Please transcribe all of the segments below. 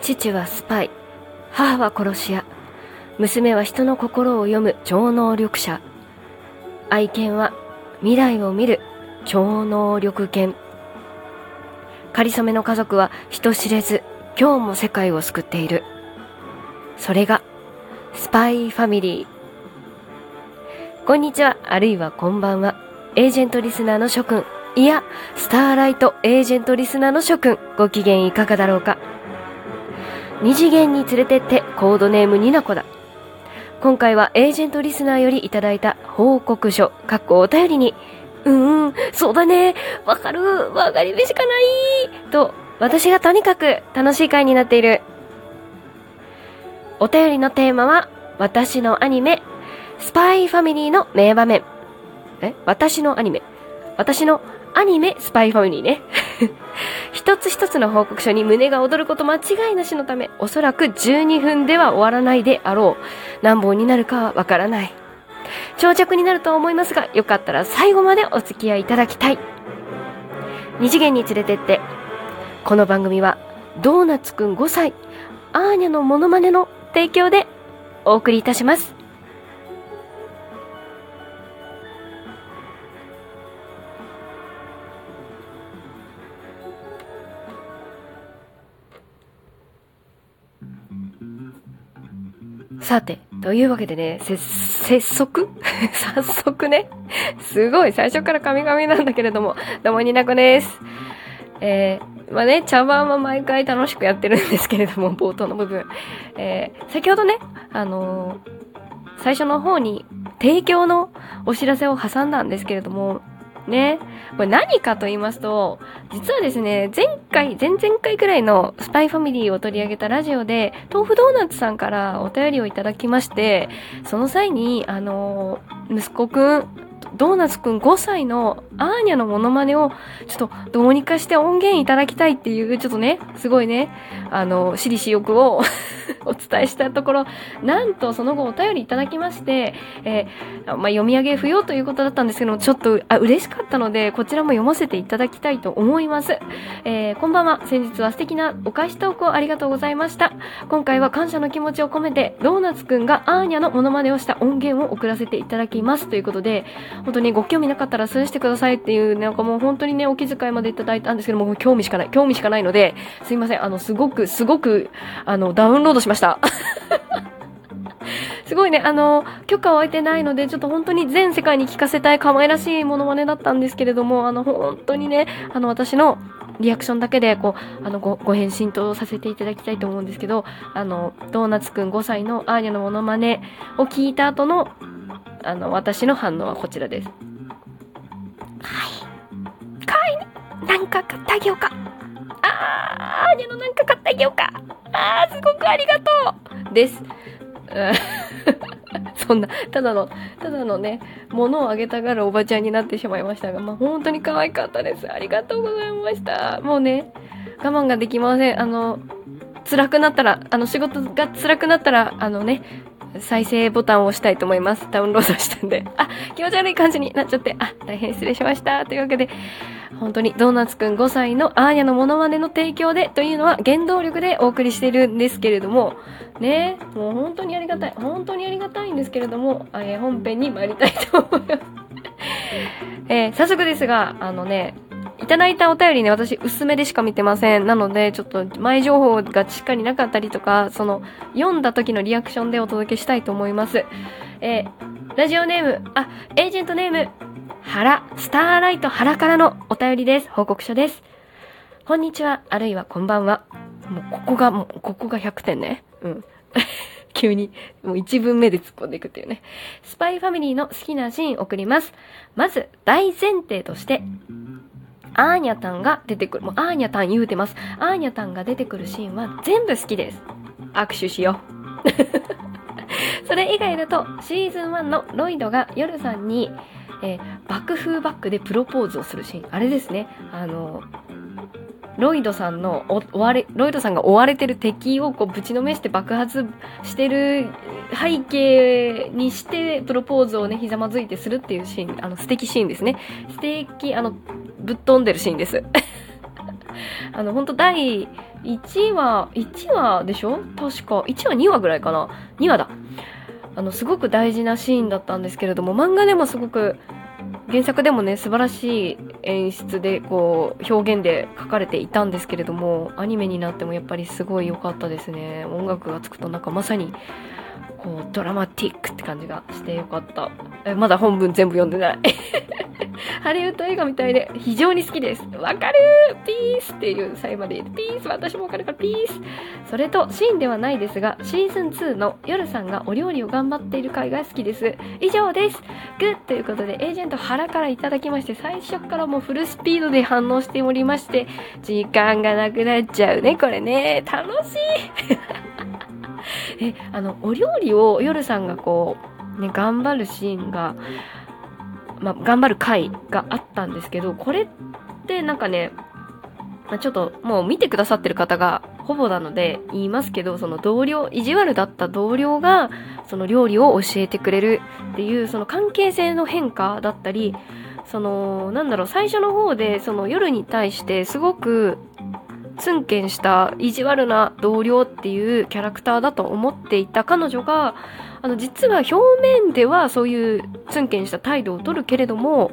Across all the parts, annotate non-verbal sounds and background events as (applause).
父はスパイ。母は殺し屋。娘は人の心を読む超能力者。愛犬は未来を見る超能力犬。かりそめの家族は人知れず今日も世界を救っている。それがスパイファミリー。こんにちはあるいはこんばんは。エージェントリスナーの諸君。いやスターライトエージェントリスナーの諸君。ご機嫌いかがだろうか。二次元に連れてってコードネームになこだ今回はエージェントリスナーよりいただいた報告書、かっこお便りに、うーん、そうだね、わかる、わかりべしかない、と、私がとにかく楽しい回になっている。お便りのテーマは、私のアニメ、スパイファミリーの名場面。え？私のアニメ。私のアニメスパイファミリーね。(laughs) 一つ一つの報告書に胸が躍ること間違いなしのため、おそらく12分では終わらないであろう。何本になるかはわからない。長尺になると思いますが、よかったら最後までお付き合いいただきたい。二次元に連れてって、この番組は、ドーナツくん5歳、アーニャのモノマネの提供でお送りいたします。さて、というわけでね、せ、拙速 (laughs) 早速ね、すごい、最初から神々なんだけれども、どうもになこです。えー、まあね、茶番は毎回楽しくやってるんですけれども、(laughs) 冒頭の部分。えー、先ほどね、あのー、最初の方に提供のお知らせを挟んだんですけれども、ね。これ何かと言いますと、実はですね、前回、前々回くらいのスパイファミリーを取り上げたラジオで、豆腐ドーナツさんからお便りをいただきまして、その際に、あの、息子くん、ドーナツくん5歳のアーニャのモノマネを、ちょっとどうにかして音源いただきたいっていう、ちょっとね、すごいね、あの、私利私欲を (laughs) お伝えしたところ、なんとその後お便りいただきまして、えー、まあ、読み上げ不要ということだったんですけども、ちょっと、あ、嬉しかったので、こちらも読ませていただきたいと思います。えー、こんばんは。先日は素敵なお返しトークをありがとうございました。今回は感謝の気持ちを込めて、ドーナツくんがアーニャのモノマネをした音源を送らせていただきます。ということで、本当にご興味なかったらスルーしてくださいっていう、なんかもう本当にね、お気遣いまでいただいたんですけども、興味しかない、興味しかないので、すいません。あの、すごく、すごく、あの、ダウンロードしました。(laughs) すごいね、あの、許可を得てないので、ちょっと本当に全世界に聞かせたい可愛らしいモノマネだったんですけれども、あの、本当にね、あの、私のリアクションだけで、こう、あの、ご、ご返信とさせていただきたいと思うんですけど、あの、ドーナツくん5歳のアーニャのモノマネを聞いた後の、あの、私の反応はこちらです。はい。かわいいなんか買ってあげようか。あー、アーニャのなんか買ってあげようか。あー、すごくありがとうです。そんな、ただの、ただのね、物をあげたがるおばちゃんになってしまいましたが、まあ、本当に可愛かったです。ありがとうございました。もうね、我慢ができません。あの、辛くなったら、あの、仕事が辛くなったら、あのね、再生ボタンを押したいと思います。ダウンロードしたんで。あ、気持ち悪い感じになっちゃって。あ、大変失礼しました。というわけで、本当にドーナツくん5歳のアーニャのモノマネの提供でというのは原動力でお送りしているんですけれども、ね、もう本当にありがたい。本当にありがたいんですけれども、えー、本編に参りたいと思います。えー、早速ですが、あのね、いただいたお便りね、私薄めでしか見てません。なので、ちょっと前情報がしっかりなかったりとか、その、読んだ時のリアクションでお届けしたいと思います。えー、ラジオネーム、あ、エージェントネーム、原、スターライト原からのお便りです。報告書です。こんにちは、あるいはこんばんは。もうここが、もうここが100点ね。うん。(laughs) 急に、もう一文目で突っ込んでいくっていうね。スパイファミリーの好きなシーン送ります。まず、大前提として、アーニャタンが出てくる。もうアーニャタン言うてます。アーニャタンが出てくるシーンは全部好きです。握手しよう。(laughs) それ以外だと、シーズン1のロイドが夜さんに、えー、爆風バックでプロポーズをするシーン。あれですね。あの、ロイドさんの追われ、ロイドさんが追われてる敵をこうぶちのめして爆発してる背景にしてプロポーズをね、ひざまずいてするっていうシーン、あの素敵シーンですね。素敵、あの、ぶっ飛んでるシーンです。(laughs) あの、本当第1話、1話でしょ？確か、1話2話ぐらいかな ?2 話だ。あの、すごく大事なシーンだったんですけれども、漫画でもすごく、原作でもね、素晴らしい演出で、こう、表現で書かれていたんですけれども、アニメになってもやっぱりすごい良かったですね。音楽がつくとなんかまさに、こう、ドラマティックって感じがして良かった。え、まだ本文全部読んでない。ハリウッド映画みたいで非常に好きです。わかるピースっていう最後まで言、ピース私もわかるからピースそれと、シーンではないですが、シーズン2の夜さんがお料理を頑張っている回が好きです。以上です。グッということで、エージェント原からいただきまして、最初からもうフルスピードで反応しておりまして、時間がなくなっちゃうね、これね。楽しい (laughs) え、あの、お料理を夜さんがこう、ね、頑張るシーンが、まあ、頑張る回があったんですけど、これってなんかね、まあ、ちょっともう見てくださってる方がほぼなので言いますけど、その同僚、意地悪だった同僚がその料理を教えてくれるっていうその関係性の変化だったり、その、なんだろう、最初の方でその夜に対してすごくツンケンした意地悪な同僚っていうキャラクターだと思っていた彼女が、あの、実は表面ではそういうツンケンした態度を取るけれども、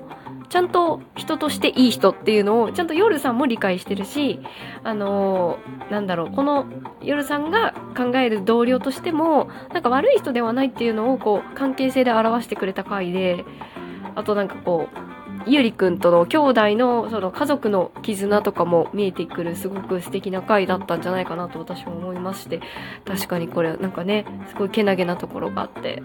ちゃんと人としていい人っていうのを、ちゃんと夜さんも理解してるし、あのー、なんだろう、この夜さんが考える同僚としても、なんか悪い人ではないっていうのを、こう、関係性で表してくれた回で、あとなんかこう、ゆりくんとの兄弟のその家族の絆とかも見えてくるすごく素敵な回だったんじゃないかなと私も思いまして確かにこれなんかねすごいけなげなところがあって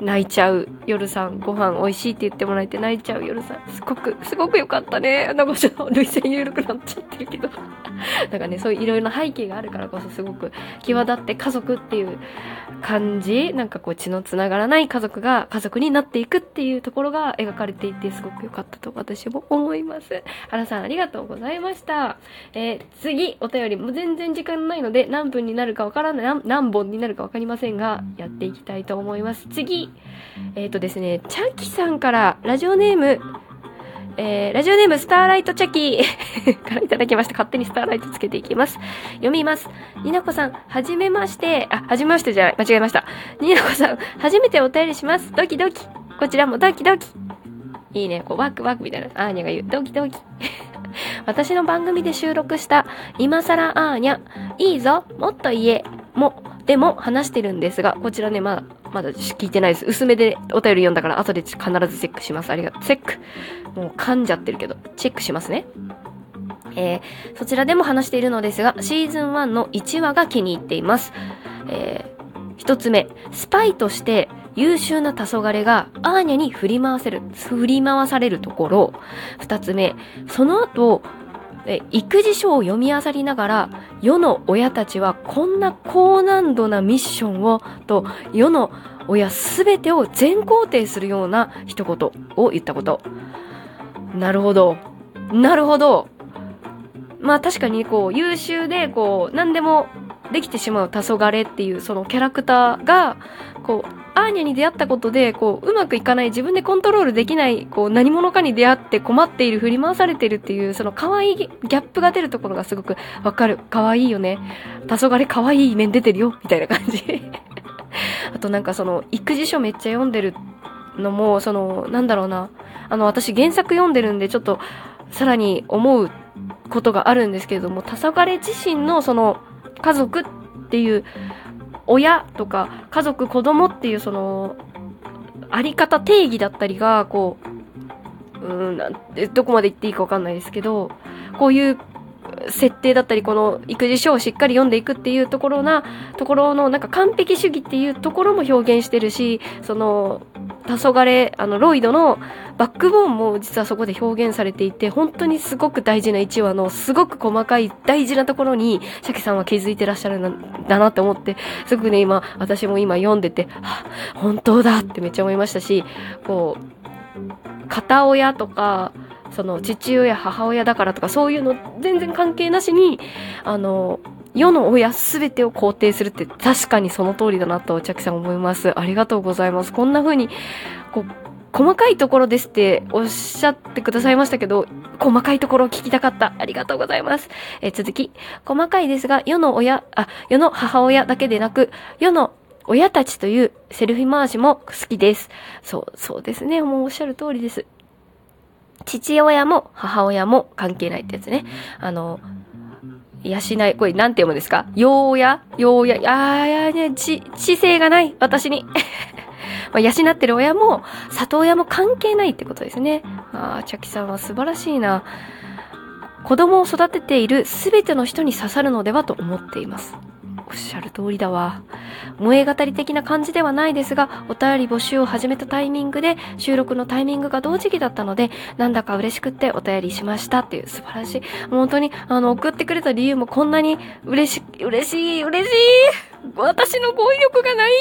泣いちゃう夜さんご飯美味しいって言ってもらえて泣いちゃう夜さんすごくすごく良かったね。なんかちょっと涙腺緩くなっちゃってるけどなんかねそういういろいろな背景があるからこそすごく際立って家族っていう感じなんかこう血のつながらない家族が家族になっていくっていうところが描かれていてすごく良かったと私も思います。原さんありがとうございました。えー、次お便りも全然時間ないので何分になるかわからない何本になるかわかりませんがやっていきたいと思います。次えっ、ー、とですね、チャキさんからラジオネーム、えー、ラジオネームスターライトチャキ (laughs) からいただきました。勝手にスターライトつけていきます。読みます。になこさん、はじめまして、あ、はじめましてじゃない、間違えました。になこさん、初めてお便りします。ドキドキ。こちらもドキドキ。いいね、こう、ワクワクみたいな。アーニャが言う、ドキドキ。(laughs) 私の番組で収録した、今更アーニャ、いいぞ、もっと言え、も、でも話してるんですが、こちらね、まだ、まだ聞いてないです。薄めでお便り読んだから後で必ずチェックします。ありがとう。チェック。もう噛んじゃってるけど、チェックしますね。えー、そちらでも話しているのですが、シーズン1の1話が気に入っています。えー、一つ目、スパイとして優秀な黄昏がアーニャに振り回せる、振り回されるところ。二つ目、その後、え育児書を読み漁りながら世の親たちはこんな高難度なミッションをと世の親すべてを全肯定するような一言を言ったこと。なるほど。なるほど。まあ確かにこう優秀でこう何でもできてしまう黄昏っていうそのキャラクターがこうアーニャに出会ったことで、こう、うまくいかない、自分でコントロールできない、こう、何者かに出会って困っている、振り回されてるっていう、その可愛いギャップが出るところがすごくわかる。可愛いよね。黄昏可愛い面出てるよ、みたいな感じ。(laughs) あとなんかその、育児書めっちゃ読んでるのも、その、なんだろうな。あの、私原作読んでるんで、ちょっと、さらに思うことがあるんですけれども、黄昏自身のその、家族っていう、親とか家族子供っていうそのあり方定義だったりがこううんなんどこまで言っていいかわかんないですけどこういう設定だったりこの育児書をしっかり読んでいくっていうところなところのなんか完璧主義っていうところも表現してるしその黄昏あのロイドのバックボーンも実はそこで表現されていて本当にすごく大事な1話のすごく細かい大事なところにシャケさんは気づいてらっしゃるんだなって思ってすごくね今私も今読んでて、本当だってめっちゃ思いましたしこう片親とかその父親母親だからとかそういうの全然関係なしにあの世の親すべてを肯定するって確かにその通りだなと、チャキさん思います。ありがとうございます。こんな風に、こう、細かいところですっておっしゃってくださいましたけど、細かいところを聞きたかった。ありがとうございます。え、続き。細かいですが、世の親、あ、世の母親だけでなく、世の親たちというセルフィ回しも好きです。そう、そうですね。もうおっしゃる通りです。父親も母親も関係ないってやつね。あの、養い、これなんて読むんですか？ようやようや、あー、やね、知、知性がない、私に。(laughs) まあ、養ってる親も、里親も関係ないってことですね。ああ、チャキさんは素晴らしいな。子供を育てている全ての人に刺さるのではと思っています。おっしゃる通りだわ。萌え語り的な感じではないですが、お便り募集を始めたタイミングで、収録のタイミングが同時期だったので、なんだか嬉しくってお便りしましたっていう素晴らしい。本当に、あの、送ってくれた理由もこんなに嬉し、嬉しい、嬉しい私の語彙力がない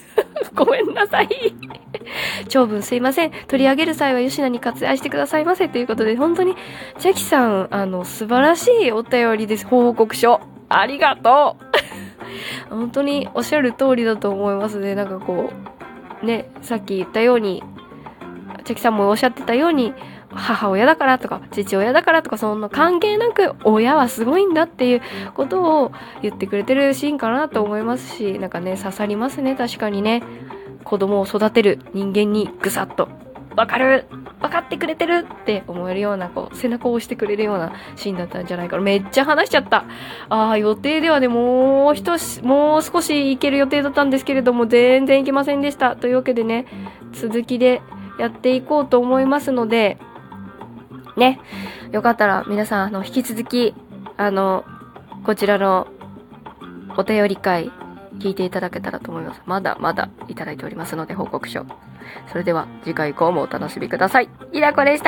(laughs) ごめんなさい長文すいません。取り上げる際は吉野に割愛してくださいませということで、本当に、チャキさん、あの、素晴らしいお便りです。報告書。ありがとう本当におっしゃる通りだと思いますね。なんかこう、ね、さっき言ったように、チャキさんもおっしゃってたように、母親だからとか、父親だからとか、そんな関係なく、親はすごいんだっていうことを言ってくれてるシーンかなと思いますし、なんかね、刺さりますね、確かにね。子供を育てる人間にぐさっとわかる分かってくれてるって思えるような、こう、背中を押してくれるようなシーンだったんじゃないかな。めっちゃ話しちゃった。ああ、予定ではね、もう一し、もう少し行ける予定だったんですけれども、全然行けませんでした。というわけでね、続きでやっていこうと思いますので、ね、よかったら皆さん、あの、引き続き、あの、こちらのお便り会、聞いていただけたらと思います。まだまだいただいておりますので、報告書。それでは次回以降もお楽しみください。イラコでした